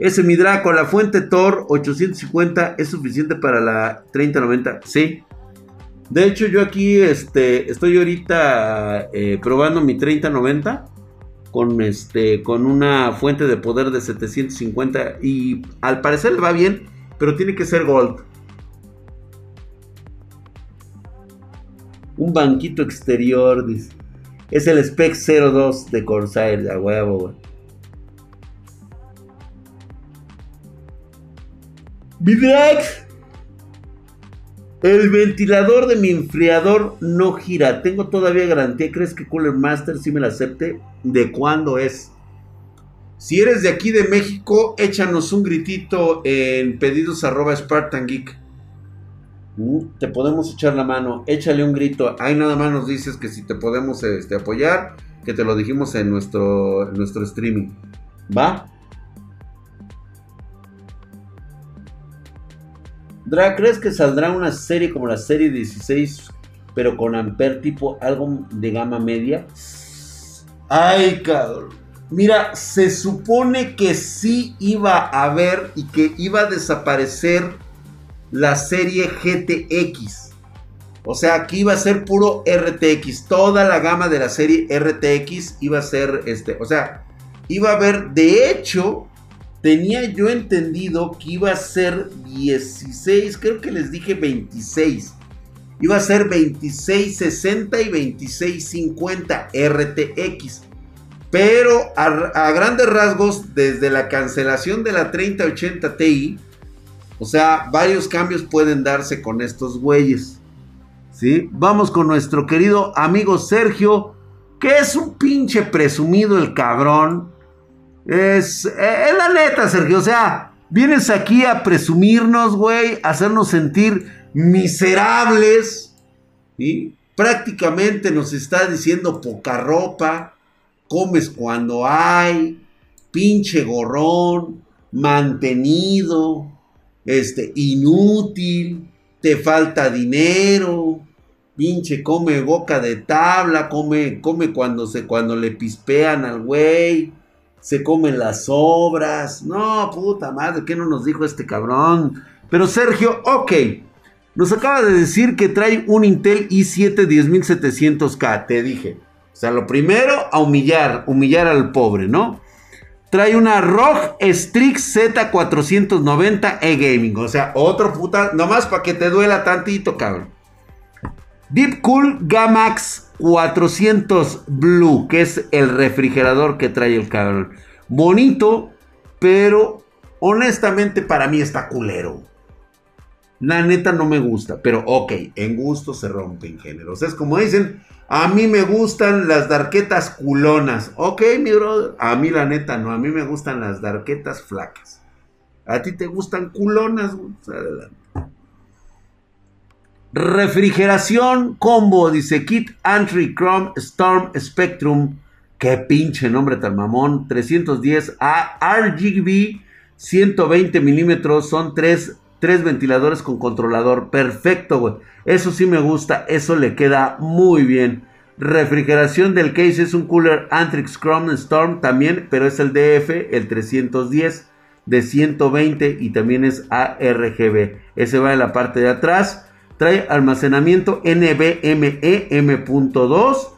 Ese mi Draco, la fuente Thor 850 es suficiente para la 3090. Sí. De hecho, yo aquí este, estoy ahorita eh, probando mi 3090 con, este, con una fuente de poder de 750 y al parecer le va bien, pero tiene que ser gold. Un banquito exterior. Es el Spec 02 de Corsair, de huevo, güey. El ventilador de mi enfriador no gira. Tengo todavía garantía. ¿Crees que Cooler Master sí me la acepte? ¿De cuándo es? Si eres de aquí de México, échanos un gritito en pedidos Spartan Geek. Uh, te podemos echar la mano. Échale un grito. Ahí nada más nos dices que si te podemos este, apoyar. Que te lo dijimos en nuestro, en nuestro streaming. ¿Va? ¿Crees que saldrá una serie como la serie 16, pero con Ampere tipo algo de gama media? Ay, cabrón. Mira, se supone que sí iba a haber y que iba a desaparecer la serie GTX. O sea, aquí iba a ser puro RTX. Toda la gama de la serie RTX iba a ser este. O sea, iba a haber, de hecho, tenía yo entendido que iba a ser 16, creo que les dije 26. Iba a ser 2660 y 2650 RTX. Pero a, grandes rasgos, desde la cancelación de la 3080 Ti, o sea, varios cambios pueden darse con estos güeyes. ¿Sí? Vamos con nuestro querido amigo Sergio, que es un pinche presumido el cabrón. Es, eh, es la neta, Sergio. O sea, vienes aquí a presumirnos, güey, a hacernos sentir miserables. ¿sí? Prácticamente nos está diciendo poca ropa comes cuando hay, pinche gorrón, mantenido, este, inútil, te falta dinero, pinche come boca de tabla, come, come cuando se, cuando le pispean al güey, se comen las obras, no, puta madre, ¿qué no nos dijo este cabrón? Pero Sergio, ok, nos acaba de decir que trae un Intel i7 10700K, te dije. O sea, lo primero, a humillar, humillar al pobre, ¿no? Trae una ROG Strix Z490 E-Gaming. O sea, otro puta, nomás para que te duela tantito, cabrón. Deep Cool Gamax 400 Blue, que es el refrigerador que trae el cabrón. Bonito, pero honestamente para mí está culero. La neta no me gusta, pero ok, en gusto se rompen géneros. Es como dicen, a mí me gustan las darquetas culonas. Ok, mi brother. A mí la neta no. A mí me gustan las darquetas flacas. A ti te gustan culonas. Adelante. Refrigeración combo, dice Kit Entry Chrome Storm Spectrum. Qué pinche nombre tan mamón. 310 a RGB 120 milímetros. Son tres Tres ventiladores con controlador. Perfecto, güey. Eso sí me gusta. Eso le queda muy bien. Refrigeración del case es un cooler Antrix Chrome Storm también, pero es el DF, el 310 de 120 y también es ARGB. Ese va en la parte de atrás. Trae almacenamiento NVMe M.2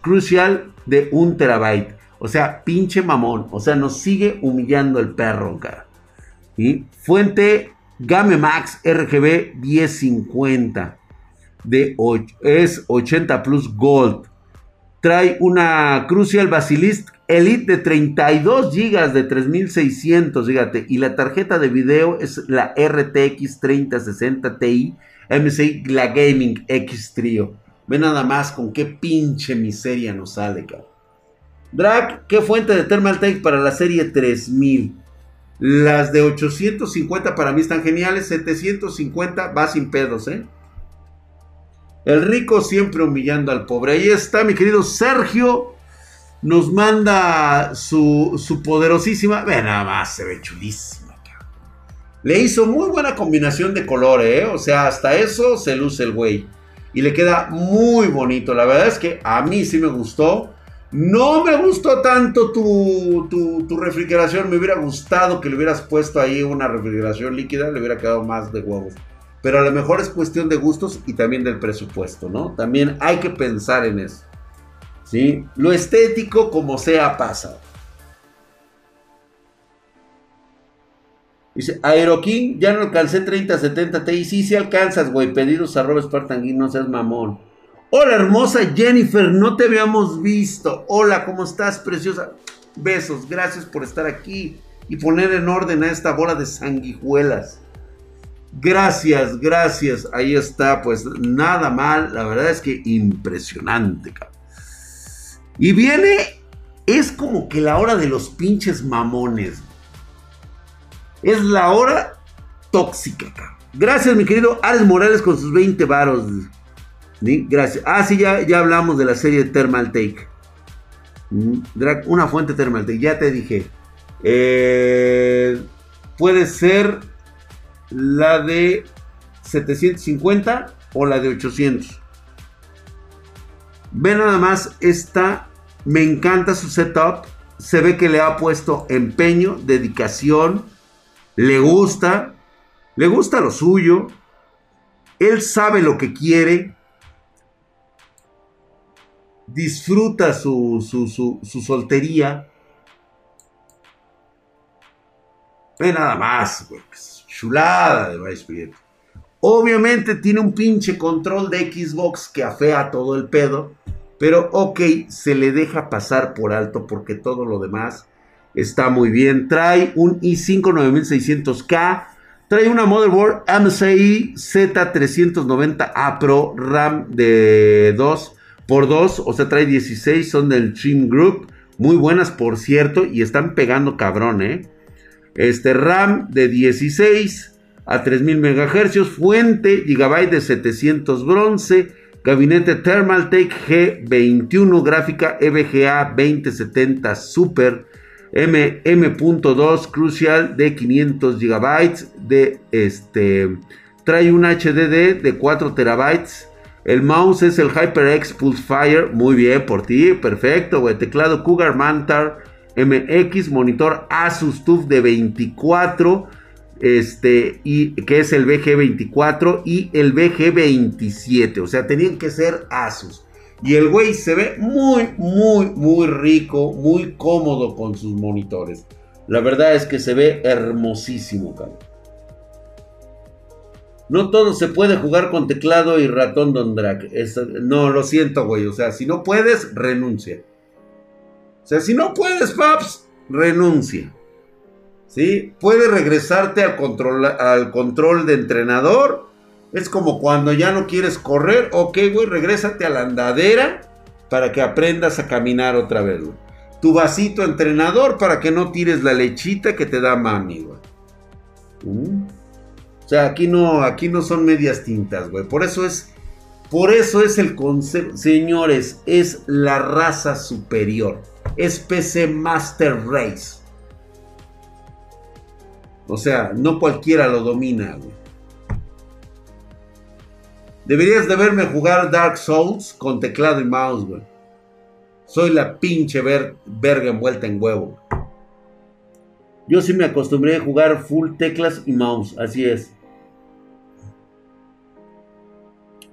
Crucial de 1 terabyte. O sea, pinche mamón. O sea, nos sigue humillando el perro, cara. Y fuente Game Max RGB 1050 de es 80 Plus Gold. Trae una Crucial Basilisk Elite de 32 GB de 3600, fíjate, y la tarjeta de video es la RTX 3060 Ti MSI la Gaming X Trio. Ve nada más con qué pinche miseria nos sale, cabrón. Drag, ¿qué fuente de Thermaltake para la serie 3000? Las de 850 para mí están geniales. 750 va sin pedos, ¿eh? El rico siempre humillando al pobre. Ahí está mi querido Sergio. Nos manda su, su poderosísima. Ve nada más, se ve chulísima. Le hizo muy buena combinación de colores, ¿eh? O sea, hasta eso se luce el güey. Y le queda muy bonito. La verdad es que a mí sí me gustó. No me gustó tanto tu, tu, refrigeración. Me hubiera gustado que le hubieras puesto ahí una refrigeración líquida. Le hubiera quedado más de huevos. Pero a lo mejor es cuestión de gustos y también del presupuesto, ¿no? También hay que pensar en eso. ¿Sí? Lo estético, como sea, pasa. Dice, Aeroking, ya no alcancé 30, 70 Ti. Sí, sí alcanzas, güey. Pedidos arroba Spartan no seas mamón. Hola hermosa Jennifer, no te habíamos visto. Hola, ¿cómo estás, preciosa? Besos, gracias por estar aquí y poner en orden a esta bola de sanguijuelas. Gracias, gracias. Ahí está, pues nada mal. La verdad es que impresionante, cabrón. Y viene, es como que la hora de los pinches mamones. Es la hora tóxica. Gracias, mi querido Ares Morales, con sus 20 varos. Gracias. Ah, sí, ya, ya hablamos de la serie Thermal Take. Mm, una fuente Thermal Take, ya te dije. Eh, puede ser la de 750 o la de 800. Ve nada más esta. Me encanta su setup. Se ve que le ha puesto empeño, dedicación. Le gusta. Le gusta lo suyo. Él sabe lo que quiere disfruta su, su, soltería, Ve nada más, güey. Chulada de Vice Obviamente tiene un pinche control de Xbox que afea todo el pedo. Pero ok, se le deja pasar por alto porque todo lo demás está muy bien. Trae un i5 9600K. Trae una motherboard MSI Z390A Pro RAM de 2 x 2 O sea, trae 16. Son del Trim Group. Muy buenas, por cierto. Y están pegando cabrón, ¿eh? Este RAM de 16 a 3000 MHz. Fuente Gigabyte de 700 bronce. Gabinete Thermaltake G21. Gráfica EVGA 2070 Super. M.2 Crucial de 500 GB. De este. Trae un HDD de 4 terabytes. El mouse es el HyperX Pulse Fire. Muy bien por ti. Perfecto. Teclado Cougar Mantar MX. Monitor Asus TUF de 24. Este, y que es el BG24 y el BG27. O sea, tenían que ser Asus. Y el güey se ve muy, muy, muy rico, muy cómodo con sus monitores. La verdad es que se ve hermosísimo, cabrón. No todo se puede jugar con teclado y ratón Don Drag. no, lo siento, güey. O sea, si no puedes, renuncia. O sea, si no puedes, Paps, renuncia. ¿Sí? Puedes regresarte al control, al control de entrenador. Es como cuando ya no quieres correr. Ok, güey, regrésate a la andadera para que aprendas a caminar otra vez, güey. Tu vasito entrenador para que no tires la lechita que te da mami, güey. ¿Mm? O sea, aquí no, aquí no son medias tintas, güey. Por eso es, por eso es el concepto, señores, es la raza superior. Es PC Master Race. O sea, no cualquiera lo domina, güey. Deberías de verme jugar Dark Souls con teclado y mouse, güey. Soy la pinche verga envuelta en huevo. Yo sí me acostumbré a jugar full teclas y mouse, así es.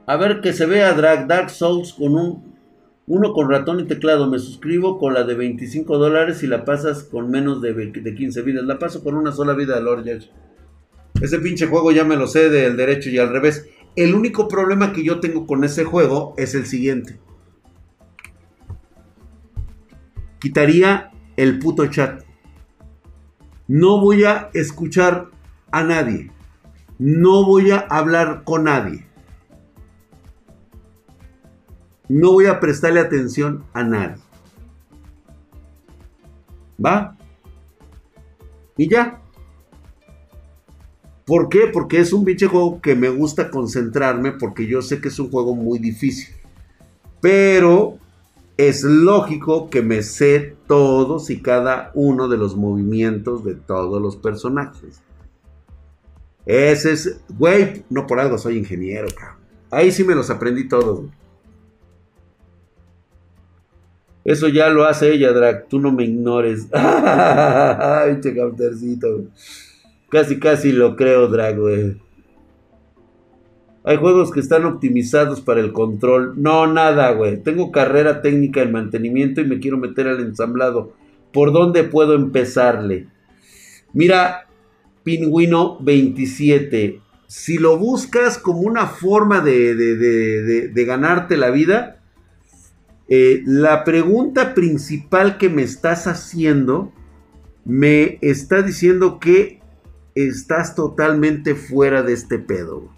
A ver que se vea Drag Dark Souls con un uno con ratón y teclado. Me suscribo con la de 25 dólares y la pasas con menos de, de 15 vidas. La paso con una sola vida, Lord Judge. Ese pinche juego ya me lo sé del derecho y al revés. El único problema que yo tengo con ese juego es el siguiente. Quitaría el puto chat. No voy a escuchar a nadie. No voy a hablar con nadie no voy a prestarle atención a nadie. ¿Va? Y ya. ¿Por qué? Porque es un pinche juego que me gusta concentrarme porque yo sé que es un juego muy difícil. Pero es lógico que me sé todos y cada uno de los movimientos de todos los personajes. Ese es, güey, no por algo soy ingeniero, cabrón. Ahí sí me los aprendí todos. Eso ya lo hace ella, Drag. Tú no me ignores. Ay, che countercito. Casi, casi lo creo, Drag, güey. Hay juegos que están optimizados para el control. No, nada, güey. Tengo carrera técnica en mantenimiento y me quiero meter al ensamblado. ¿Por dónde puedo empezarle? Mira, Pingüino 27. Si lo buscas como una forma de, de ganarte la vida, eh, la pregunta principal que me estás haciendo me está diciendo que estás totalmente fuera de este pedo.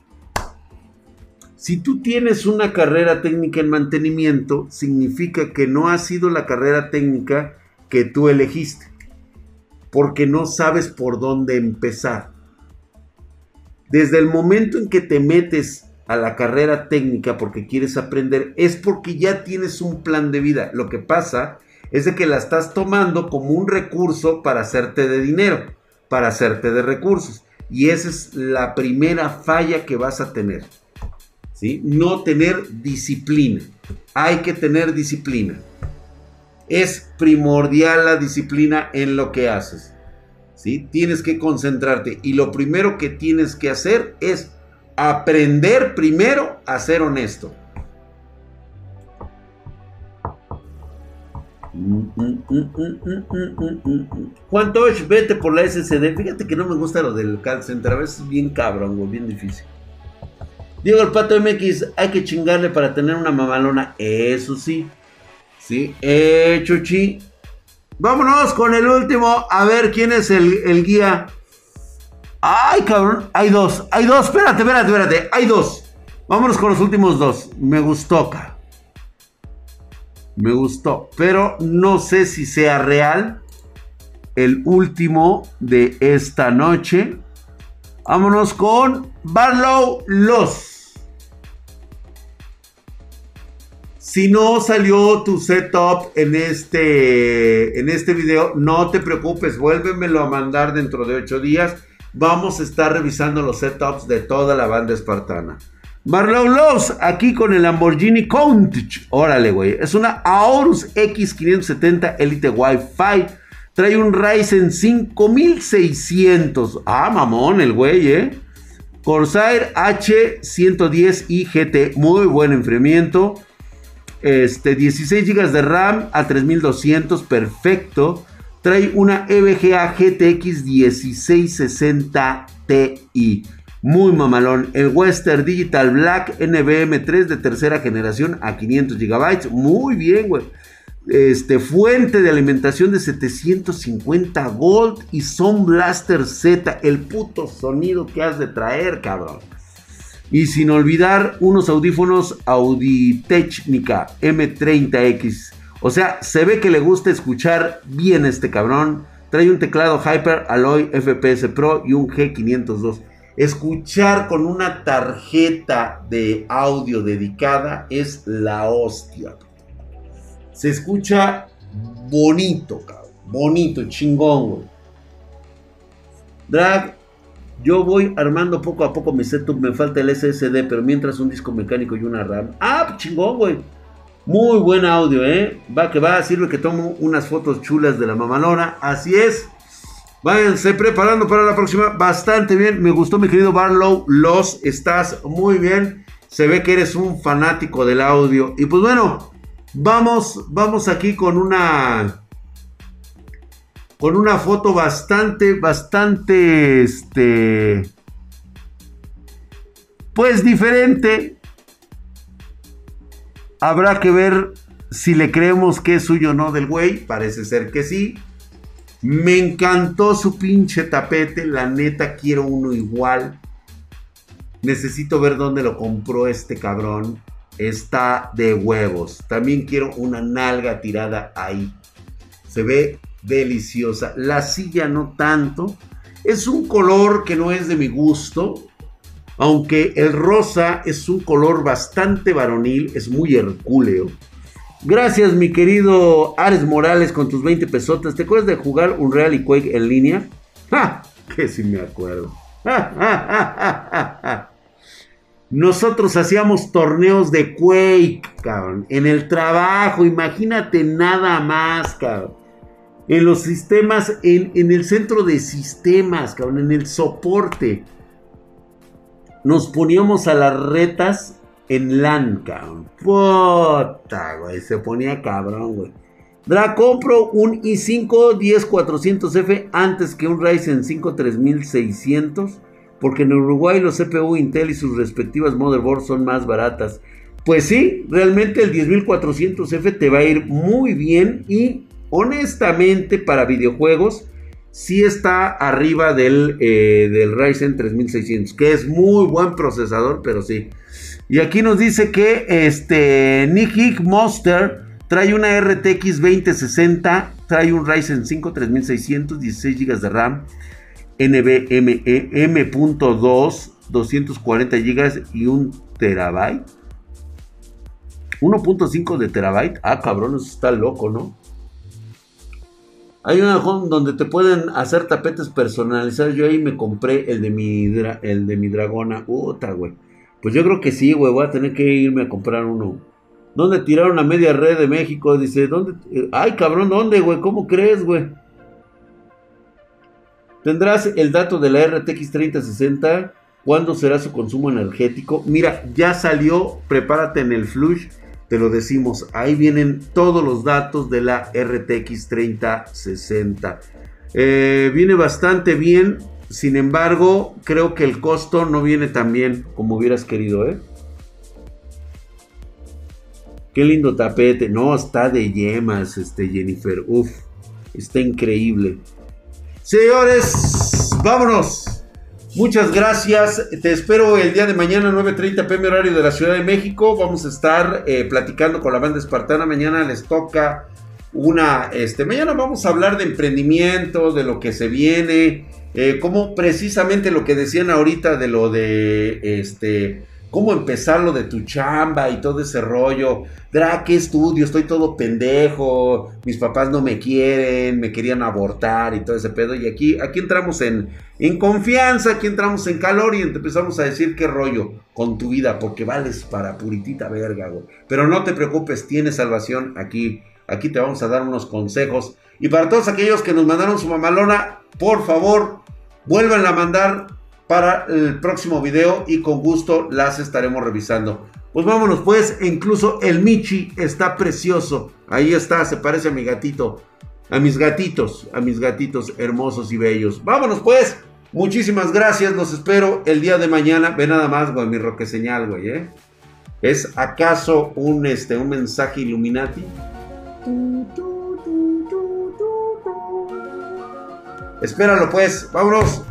Si tú tienes una carrera técnica en mantenimiento, significa que no ha sido la carrera técnica que tú elegiste, porque no sabes por dónde empezar. Desde el momento en que te metes a la carrera técnica porque quieres aprender, es porque ya tienes un plan de vida. Lo que pasa es de que la estás tomando como un recurso para hacerte de dinero, para hacerte de recursos. Y esa es la primera falla que vas a tener. ¿sí? No tener disciplina. Hay que tener disciplina. Es primordial la disciplina en lo que haces. ¿sí? Tienes que concentrarte. Y lo primero que tienes que hacer es aprender primero a ser honesto. Juan Tosh, vete por la SSD. Fíjate que no me gusta lo del call center. A veces es bien cabrón, güey, bien difícil. Diego el Pato MX, hay que chingarle para tener una mamalona. Eso sí. Sí, eh, Chuchi. Vámonos con el último. A ver quién es el, el guía. Ay, cabrón. Hay dos. Hay dos. Espérate, espérate, espérate. Hay dos. Vámonos con los últimos dos. Me gustó, cabrón. Me gustó. Pero no sé si sea real. El último de esta noche. Vámonos con Barlow Los. Si no salió tu setup en este, en este video, no te preocupes, vuélvemelo a mandar dentro de 8 días. Vamos a estar revisando los setups de toda la banda espartana. Marlow Loves, aquí con el Lamborghini Countach. Órale, güey. Es una Aorus X570 Elite Wi-Fi. Trae un Ryzen 5600. Ah, mamón, el güey, eh. Corsair H110 IGT. Muy buen enfriamiento. Este, 16 GB de RAM a 3200. Perfecto. Trae una EVGA GTX 1660 Ti. Muy mamalón. El Western Digital Black NVM3 de tercera generación a 500 GB. Muy bien, güey. Este, fuente de alimentación de 750 Gold y Sound Blaster Z. El puto sonido que has de traer, cabrón. Y sin olvidar unos audífonos Auditechnica M30X. O sea, se ve que le gusta escuchar bien este cabrón. Trae un teclado Hyper Alloy FPS Pro y un G502. Escuchar con una tarjeta de audio dedicada es la hostia. Se escucha bonito, cabrón. Bonito, chingón, güey. Drag, yo voy armando poco a poco mi setup. Me falta el SSD, pero mientras un disco mecánico y una RAM. Ah, chingón, güey. Muy buen audio, ¿eh? Va que va, sirve que tomo unas fotos chulas de la mamalona. Así es. Váyanse preparando para la próxima. Bastante bien. Me gustó mi querido Barlow. Los estás muy bien. Se ve que eres un fanático del audio. Y pues bueno, vamos, vamos aquí con una... Con una foto bastante, bastante, este... Pues diferente. Habrá que ver si le creemos que es suyo o no del güey. Parece ser que sí. Me encantó su pinche tapete. La neta, quiero uno igual. Necesito ver dónde lo compró este cabrón. Está de huevos. También quiero una nalga tirada ahí. Se ve deliciosa. La silla no tanto. Es un color que no es de mi gusto. Aunque el rosa es un color bastante varonil. Es muy hercúleo. Gracias, mi querido Ares Morales, con tus 20 pesotas. ¿Te acuerdas de jugar un Real y Quake en línea? ¡Ja! Que sí me acuerdo. Nosotros hacíamos torneos de Quake, cabrón. En el trabajo, imagínate nada más, cabrón. En los sistemas, en, en el centro de sistemas, cabrón, en el soporte. Nos poníamos a las retas en LAN. Puta, güey. Se ponía cabrón, güey. Dra, compro un i5 10400F antes que un Ryzen 5 3600. Porque en Uruguay los CPU Intel y sus respectivas motherboards son más baratas. Pues sí, realmente el 10400F te va a ir muy bien. Y honestamente, para videojuegos, sí está arriba del, eh, del Ryzen 3600. Que es muy buen procesador, pero sí. Y aquí nos dice que este Nick Monster trae una RTX 2060, trae un Ryzen 5 3600, 16 GB de RAM, NVMe M.2, 240 GB y un terabyte. 1.5 de terabyte. Ah, cabrón, eso está loco, ¿no? Hay una home donde te pueden hacer tapetes personalizados. Yo ahí me compré el de mi, el de mi dragona. Puta, güey. Pues yo creo que sí, güey. Voy a tener que irme a comprar uno. ¿Dónde tiraron a media red de México? Dice, ¿dónde? Ay, cabrón, ¿dónde, güey? ¿Cómo crees, güey? Tendrás el dato de la RTX 3060. ¿Cuándo será su consumo energético? Mira, ya salió. Prepárate en el flush. te lo decimos, ahí vienen todos los datos de la RTX 3060. Eh, viene bastante bien, sin embargo, creo que el costo no viene tan bien como hubieras querido, ¿eh? Qué lindo tapete. No, está de yemas, este Jennifer. Uf, está increíble. Señores, vámonos. Muchas gracias. Te espero el día de mañana, 9.30 pm horario de la Ciudad de México. Vamos a estar eh, platicando con la banda espartana. Mañana les toca una... Este, mañana vamos a hablar de emprendimiento, de lo que se viene. Eh, como precisamente lo que decían ahorita de lo de... Este, cómo empezar lo de tu chamba y todo ese rollo. Dra, ¿qué estudio? Estoy todo pendejo, mis papás no me quieren, me querían abortar y todo ese pedo. Y aquí, aquí entramos en, en confianza, aquí entramos en calor y empezamos a decir qué rollo con tu vida, porque vales para puritita verga, güey. Pero no te preocupes, tienes salvación aquí. Aquí te vamos a dar unos consejos. Y para todos aquellos que nos mandaron su mamalona, por favor, vuelvan a mandar para el próximo video y con gusto las estaremos revisando. Pues vámonos pues, incluso el Michi está precioso. Ahí está, se parece a mi gatito. A mis gatitos, a mis gatitos hermosos y bellos. Vámonos pues. Muchísimas gracias, los espero el día de mañana. Ve nada más, güey, mi roque señal, güey, ¿eh? ¿Es acaso un, este, un mensaje Illuminati? Espéralo pues, vámonos.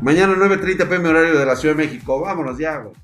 Mañana 9.30 pm horario de la Ciudad de México. Vámonos ya, güey.